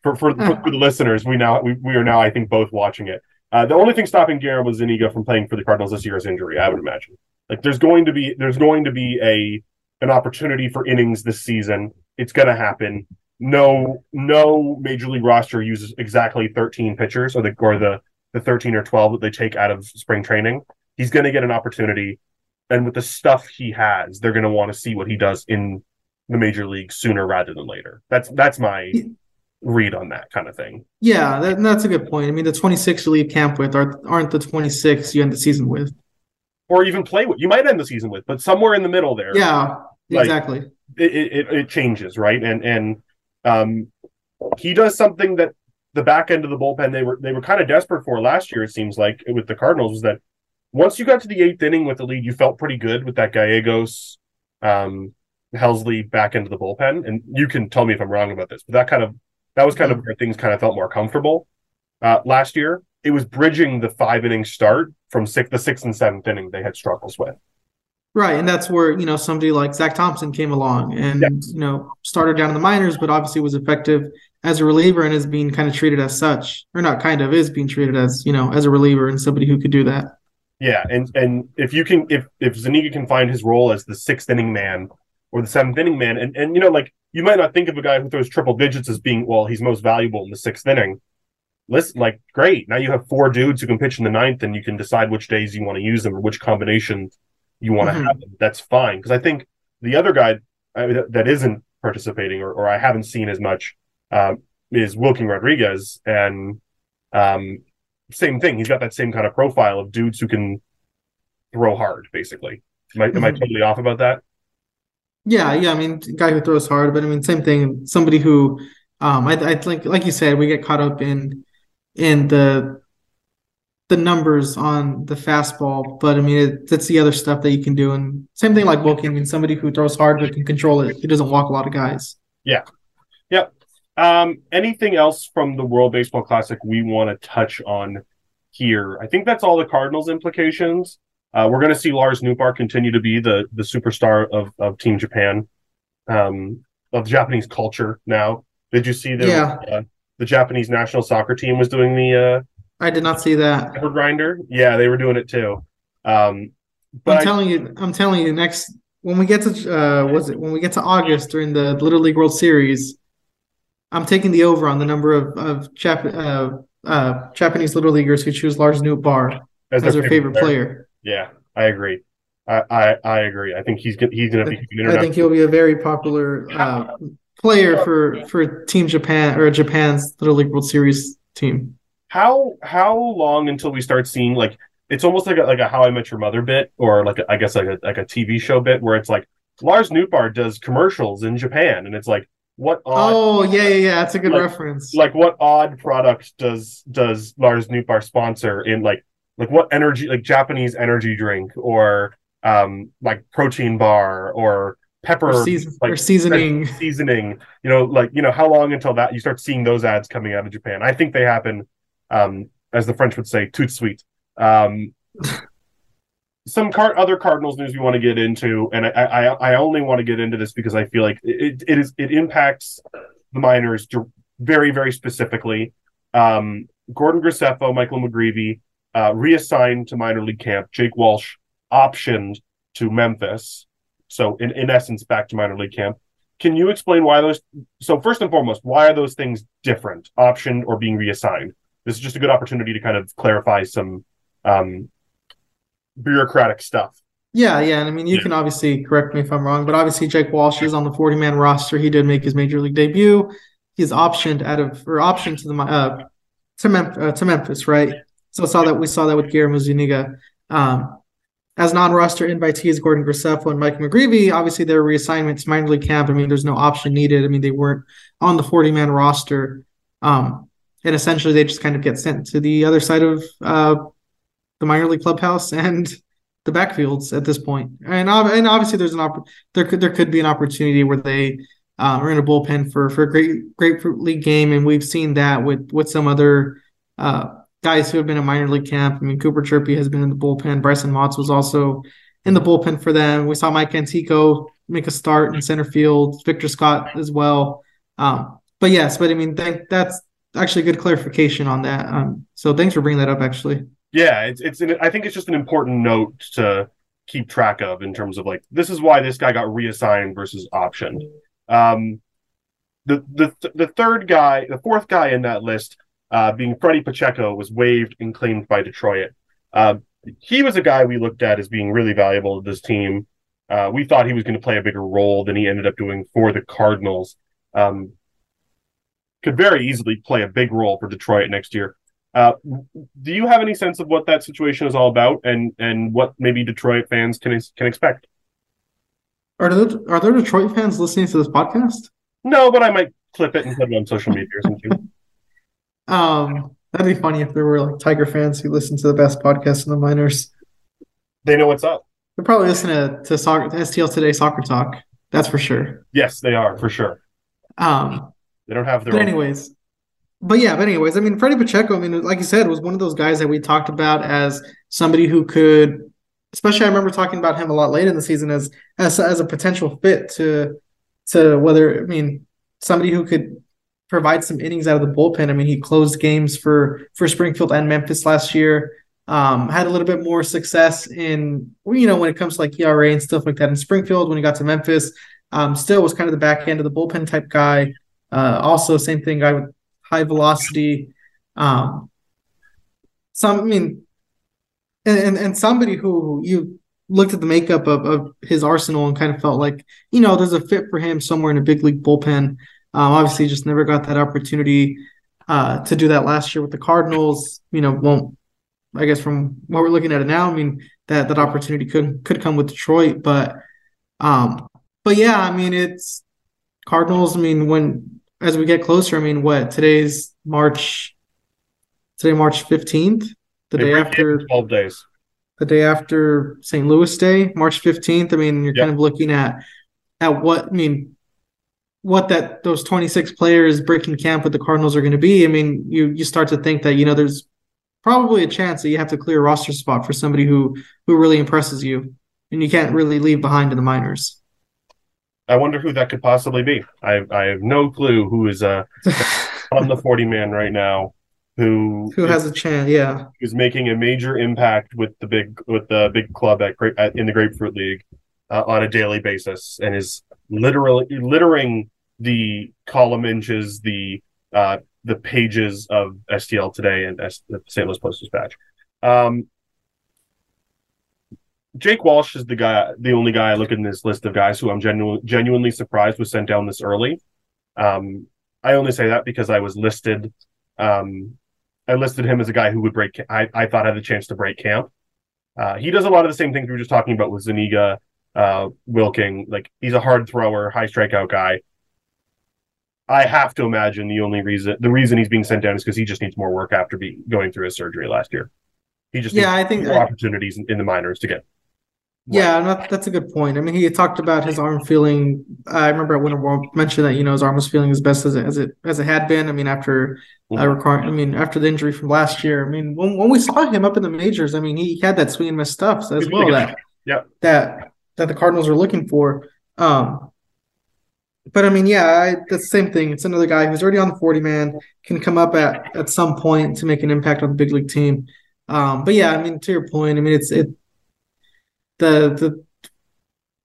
for for, for, for the listeners, we now we, we are now I think both watching it. Uh, the only thing stopping Guillermo Zuniga from playing for the Cardinals this year is injury. I would imagine. Like there's going to be there's going to be a an opportunity for innings this season. It's going to happen. No, no major league roster uses exactly 13 pitchers or the or the the 13 or 12 that they take out of spring training. He's going to get an opportunity, and with the stuff he has, they're going to want to see what he does in the major league sooner rather than later. That's that's my read on that kind of thing. Yeah, that, that's a good point. I mean, the 26 you leave camp with are, aren't the 26 you end the season with, or even play with. You might end the season with, but somewhere in the middle there. Yeah, like, exactly. It, it it changes, right? And and um, he does something that the back end of the bullpen they were they were kind of desperate for last year. It seems like with the Cardinals was that once you got to the eighth inning with the lead, you felt pretty good with that Gallegos, um, Helsley back into the bullpen. And you can tell me if I'm wrong about this, but that kind of that was kind of where things kind of felt more comfortable uh, last year. It was bridging the five inning start from six, the sixth and seventh inning they had struggles with. Right, and that's where you know somebody like Zach Thompson came along and you know started down in the minors, but obviously was effective as a reliever and is being kind of treated as such, or not kind of is being treated as you know as a reliever and somebody who could do that. Yeah, and and if you can, if if Zuniga can find his role as the sixth inning man or the seventh inning man, and and you know like you might not think of a guy who throws triple digits as being well, he's most valuable in the sixth inning. Listen, like great. Now you have four dudes who can pitch in the ninth, and you can decide which days you want to use them or which combinations you want to mm-hmm. have them. That's fine because I think the other guy uh, that isn't participating or, or I haven't seen as much uh, is Wilking Rodriguez, and um, same thing. He's got that same kind of profile of dudes who can throw hard. Basically, am I, am I mm-hmm. totally off about that? Yeah, yeah. I mean, guy who throws hard, but I mean, same thing. Somebody who, um, I, I think, like you said, we get caught up in in the the numbers on the fastball, but I mean, it, the other stuff that you can do. And same thing like Wilkie. I mean, somebody who throws hard but can control it. He doesn't walk a lot of guys. Yeah. Yep. Um, anything else from the World Baseball Classic we want to touch on here? I think that's all the Cardinals implications. Uh, we're going to see Lars Nootbaar continue to be the the superstar of, of Team Japan, um, of Japanese culture. Now, did you see the yeah. uh, the Japanese national soccer team was doing the? Uh, I did not see that. Grinder, yeah, they were doing it too. Um, but I'm telling I, you, I'm telling you, next when we get to uh, was it when we get to August during the Little League World Series, I'm taking the over on the number of of Jap- uh, uh, Japanese little leaguers who choose Lars Nootbaar as, as their, favorite, favorite player. player. Yeah, I agree. I, I, I agree. I think he's he's going to be. I think he'll be a very popular uh, player for for Team Japan or Japan's Little League World Series team. How how long until we start seeing like it's almost like a, like a How I Met Your Mother bit or like a, I guess like a like a TV show bit where it's like Lars Nootbaar does commercials in Japan and it's like what odd, oh yeah yeah yeah that's a good like, reference like what odd product does does Lars Nootbaar sponsor in like like what energy like Japanese energy drink or um like protein bar or pepper or, season, like, or seasoning. seasoning you know like you know how long until that you start seeing those ads coming out of Japan? I think they happen um as the French would say tout de suite um some card other Cardinals news we want to get into, and I, I I only want to get into this because I feel like it it is it impacts the minors very very specifically. Um, Gordon Graceffo, Michael McGreevy uh, reassigned to minor league camp. Jake Walsh optioned to Memphis, so in in essence back to minor league camp. Can you explain why those? So first and foremost, why are those things different, optioned or being reassigned? This is just a good opportunity to kind of clarify some um, bureaucratic stuff. Yeah, yeah. And I mean, you yeah. can obviously correct me if I'm wrong, but obviously Jake Walsh is on the 40 man roster. He did make his major league debut. He's optioned out of or optioned to the uh, to, Mem- uh, to Memphis, right? So saw that we saw that with Guillermo Zuniga. Um, as non-roster invitees, Gordon Graceffo and Mike McGreevy, obviously their reassignments minor league camp. I mean, there's no option needed. I mean, they weren't on the 40 man roster. Um, and essentially they just kind of get sent to the other side of uh, the minor league clubhouse and the backfields at this point. And, and obviously, there's an opp- there could there could be an opportunity where they uh, are in a bullpen for for a great grapefruit league game, and we've seen that with with some other uh, guys who have been in minor league camp. I mean, Cooper Hjerpe has been in the bullpen. Brycen Mautz was also in the bullpen for them. We saw Mike Antico make a start in center field. Victor Scott as well. Um, but yes, but I mean, th- that's actually good clarification on that. Um, so thanks for bringing that up. Actually. Yeah, it's it's. An, I think it's just an important note to keep track of in terms of like this is why this guy got reassigned versus optioned. Um, the the the third guy, the fourth guy in that list, uh, being Freddie Pacheco, was waived and claimed by Detroit. Uh, he was a guy we looked at as being really valuable to this team. Uh, we thought he was going to play a bigger role than he ended up doing for the Cardinals. Um, could very easily play a big role for Detroit next year. Uh, do you have any sense of what that situation is all about, and and what maybe Detroit fans can can expect? Are there are there Detroit fans listening to this podcast? No, but I might clip it and put it on social media or something. um, that'd be funny if there were like Tiger fans who listen to the best podcast in the minors. They know what's up. They're probably listening to, to soccer to STL today soccer talk. That's for sure. Yes, they are for sure. Um, they don't have their. But anyways, but yeah, but anyways, I mean, Freddie Pacheco. I mean, like you said, was one of those guys that we talked about as somebody who could. Especially, I remember talking about him a lot late in the season as as as a potential fit to to whether I mean somebody who could provide some innings out of the bullpen. I mean, he closed games for for Springfield and Memphis last year. Um, had a little bit more success in you know when it comes to like ERA and stuff like that in Springfield. When he got to Memphis, um, still was kind of the back end of the bullpen type guy. Uh, also, same thing, guy with high velocity. Um, some, I mean, and, and, and somebody who you looked at the makeup of, of his arsenal and kind of felt like, you know, there's a fit for him somewhere in a big league bullpen. Um, obviously, just never got that opportunity uh, to do that last year with the Cardinals. You know, won't I guess from what we're looking at it now, I mean that that opportunity could could come with Detroit, but um, but yeah, I mean it's Cardinals. I mean when as we get closer, I mean what today's March today March fifteenth, the day after twelve days the day after St. Louis Day, March 15th. I mean, you're yep. kind of looking at at what I mean what that those 26 players breaking camp with the Cardinals are going to be. I mean, you you start to think that, you know, there's probably a chance that you have to clear a roster spot for somebody who who really impresses you and you can't really leave behind in the minors. I wonder who that could possibly be. I I have no clue who is uh on the 40 man right now who who has a chance, yeah, who's making a major impact with the big with the big club at, at in the Grapefruit League uh, on a daily basis, and is literally littering the column inches, the uh, the pages of STL today and S- the St. Louis Post Dispatch. Um, Jake Walsh is the guy, the only guy I look in this list of guys who I'm genu- genuinely surprised was sent down this early. Um, I only say that because I was listed um, I listed him as a guy who would break. I, I thought had the chance to break camp. Uh, he does a lot of the same things we were just talking about with Zuniga, uh, Wilking. Like he's a hard thrower, high strikeout guy. I have to imagine the only reason the reason he's being sent down is because he just needs more work after be, going through his surgery last year. He just yeah, I think more I, opportunities in, in the minors to get yeah, that's a good point. I mean, he talked about his arm feeling. I remember at Winter World mentioned that you know his arm was feeling as best as it as it, as it had been. I mean, after uh, mm-hmm. record, I mean, after the injury from last year. I mean, when, when we saw him up in the majors, I mean, he had that swing and miss stuff as well. That yeah, that that the Cardinals are looking for. Um, but I mean, yeah, I, that's the same thing. It's another guy who's already on the forty man, can come up at at some point to make an impact on the big league team. Um, but yeah, I mean, to your point, I mean, it's it the the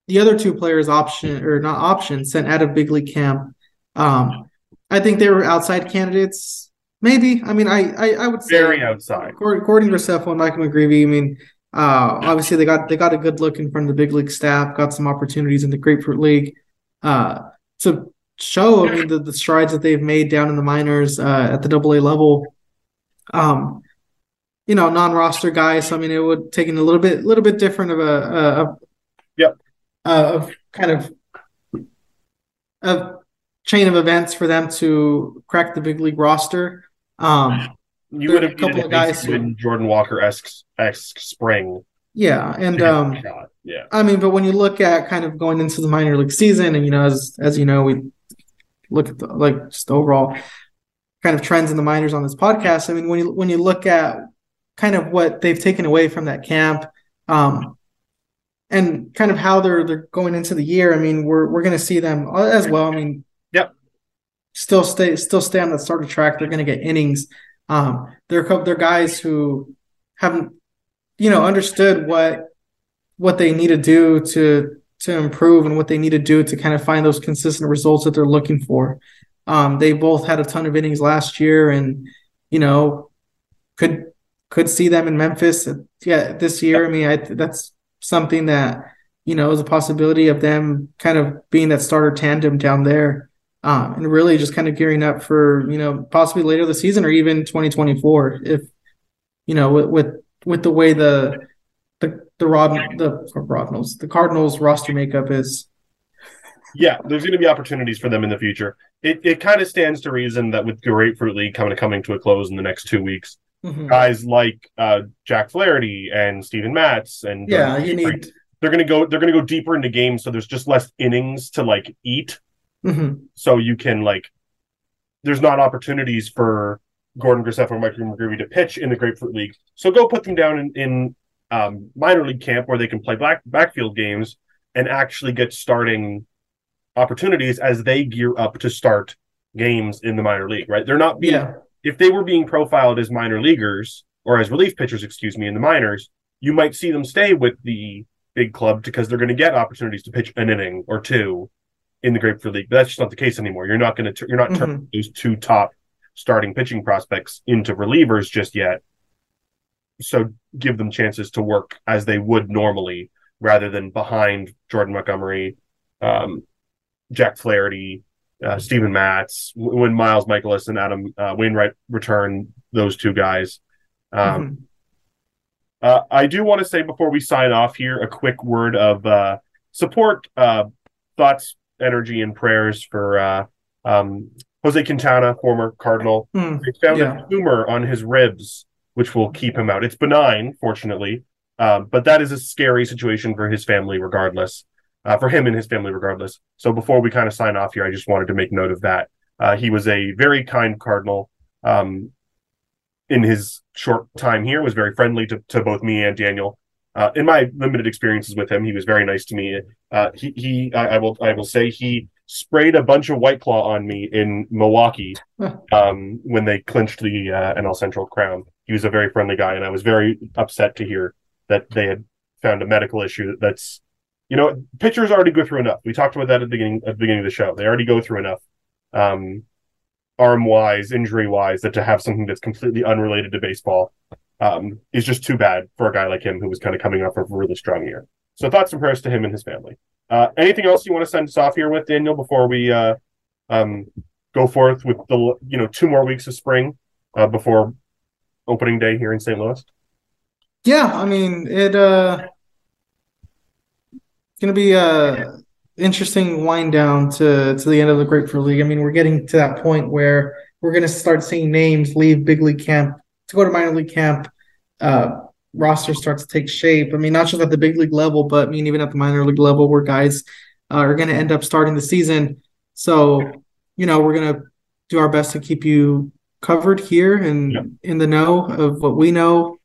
the other two players option or not option sent out of big league camp. Um, I think they were outside candidates. Maybe. I mean, I I, I would say very outside. According to Graceffo and Michael McGreevy, I mean, uh, obviously they got they got a good look in front of the big league staff. Got some opportunities in the Grapefruit League uh, to show. I mean, the, the strides that they've made down in the minors uh, at the Double A level. Um, you know, non-roster guys. So I mean, it would take a little bit, little bit different of a, a, a yep, uh, of kind of a chain of events for them to crack the big league roster. Um, you would have a couple of guys who, Jordan Walker esque esque spring. Yeah, and um, yeah, I mean, but when you look at kind of going into the minor league season, and you know, as as you know, we look at the, like just overall kind of trends in the minors on this podcast. I mean, when you when you look at kind of what they've taken away from that camp, um, and kind of how they're they're going into the year. I mean, we're we're going to see them as well. I mean, yep, still stay still stay on the starter track. They're going to get innings. Um, they're they're guys who haven't, you know, understood what what they need to do to to improve and what they need to do to kind of find those consistent results that they're looking for. Um, they both had a ton of innings last year, and you know, could could see them in Memphis. Yeah, this year. I mean, I, that's something that you know is a possibility of them kind of being that starter tandem down there, um, and really just kind of gearing up for you know possibly later the season or even 2024 if you know with with, with the way the the the Rod the Cardinals the Cardinals roster makeup is. Yeah, there's going to be opportunities for them in the future. It it kind of stands to reason that with Grapefruit League coming coming to a close in the next two weeks, mm-hmm. guys like uh, Jack Flaherty and Steven Matz and yeah, you need they're gonna go they're gonna go deeper into games, so there's just less innings to like eat. Mm-hmm. So you can like there's not opportunities for Gordon Graceffo or Mike McGreevy to pitch in the Grapefruit League. So go put them down in, in um, minor league camp where they can play back backfield games and actually get starting opportunities as they gear up to start games in the minor league. Right? They're not being yeah if they were being profiled as minor leaguers or as relief pitchers, excuse me, in the minors, you might see them stay with the big club because they're going to get opportunities to pitch an inning or two in the Grapefruit League. But that's just not the case anymore. You're not going to you're not mm-hmm. turning those two top starting pitching prospects into relievers just yet. So give them chances to work as they would normally, rather than behind Jordan Montgomery, um, Jack Flaherty, uh, Steven Matz, when Miles Mikolas and Adam uh, Wainwright return, those two guys. Um, mm-hmm. uh, I do want to say before we sign off here a quick word of uh, support, uh, thoughts, energy, and prayers for uh, um, Jose Quintana, former Cardinal. Mm, they found yeah. a tumor on his ribs, which will keep him out. It's benign, fortunately, um, but that is a scary situation for his family, regardless uh, for him and his family, regardless. So before we kind of sign off here, I just wanted to make note of that. Uh, he was a very kind cardinal. Um, in his short time here, was very friendly to, to both me and Daniel. Uh, in my limited experiences with him, he was very nice to me. Uh, he, he I, I, will, I will say, he sprayed a bunch of White Claw on me in Milwaukee um, when they clinched the uh, NL Central crown. He was a very friendly guy, and I was very upset to hear that they had found a medical issue that's you know, pitchers already go through enough. We talked about that at the beginning at the beginning of the show. They already go through enough, um, arm wise, injury wise, that to have something that's completely unrelated to baseball um, is just too bad for a guy like him who was kind of coming off of a really strong year. So thoughts and prayers to him and his family. Uh, anything else you want to send us off here with, Daniel, before we uh, um, go forth with the you know two more weeks of spring uh, before opening day here in St. Louis? Yeah, I mean it. Uh going to be a interesting wind down to to the end of the Grapefruit League. I mean, we're getting to that point where we're going to start seeing names leave big league camp to go to minor league camp. Uh, roster starts to take shape. I mean, not just at the big league level, but I mean even at the minor league level, where guys uh, are going to end up starting the season. So, you know, we're going to do our best to keep you covered here and yeah. in the know of what we know,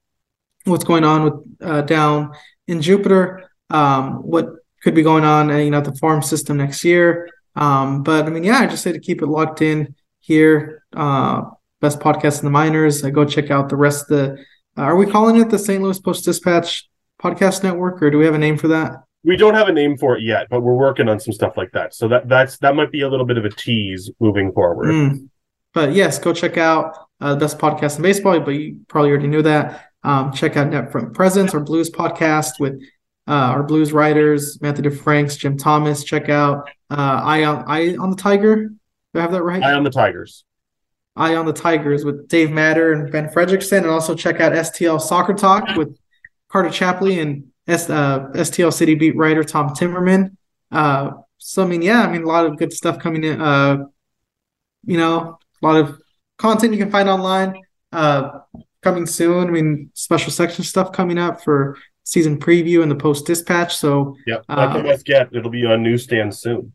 what's going on with uh, down in Jupiter, um, what could be going on, uh, you know, at the farm system next year. Um, but I mean, yeah, I just say to keep it locked in here. Uh, best podcast in the minors. I go check out the rest of the. Are we calling it the St. Louis Post Dispatch Podcast Network, or do we have a name for that? We don't have a name for it yet, but we're working on some stuff like that. So that that's that might be a little bit of a tease moving forward. Mm. But yes, go check out uh, the best podcast in baseball. But you probably already knew that. Um, check out Net Front Presence, our blues podcast with uh, our blues writers, Matthew DeFranks, Jim Thomas. Check out uh, Eye on Eye on the Tiger. Do I have that right? Eye on the Tigers. Eye on the Tigers with Dave Matter and Ben Frederickson, and also check out STL Soccer Talk with Carter Chapley and S, uh, STL City beat writer Tom Timmerman. Uh, so I mean, yeah, I mean a lot of good stuff coming in. Uh, you know, a lot of content you can find online. Uh, coming soon. I mean, special section stuff coming up for season preview and the post dispatch. So yeah, uh, let's get. It'll be on newsstands soon.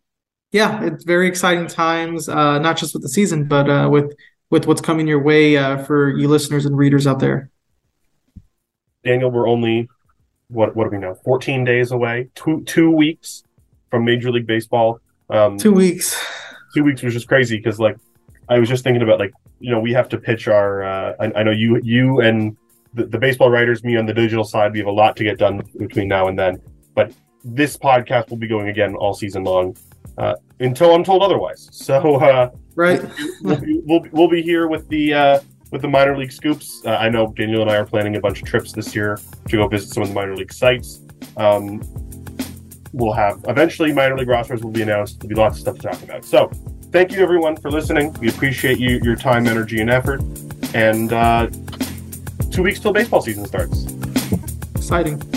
Yeah, it's very exciting times, uh, not just with the season, but uh, with with what's coming your way uh, for you listeners and readers out there. Daniel, we're only what what are we now? Fourteen days away, two two weeks from Major League Baseball. Um, two weeks. Two weeks was just crazy because like I was just thinking about like you know we have to pitch our. Uh, I, I know you you and the, the baseball writers, me on the digital side, we have a lot to get done between now and then. But this podcast will be going again all season long uh, until I'm told otherwise. So uh, right, we'll, be, we'll, we'll, be here with the uh, with the minor league scoops. Uh, I know Daniel and I are planning a bunch of trips this year to go visit some of the minor league sites. Um, we'll have eventually minor league rosters will be announced. There'll be lots of stuff to talk about. So thank you everyone for listening. We appreciate you your time, energy, and effort. And uh, two weeks till baseball season starts. Exciting.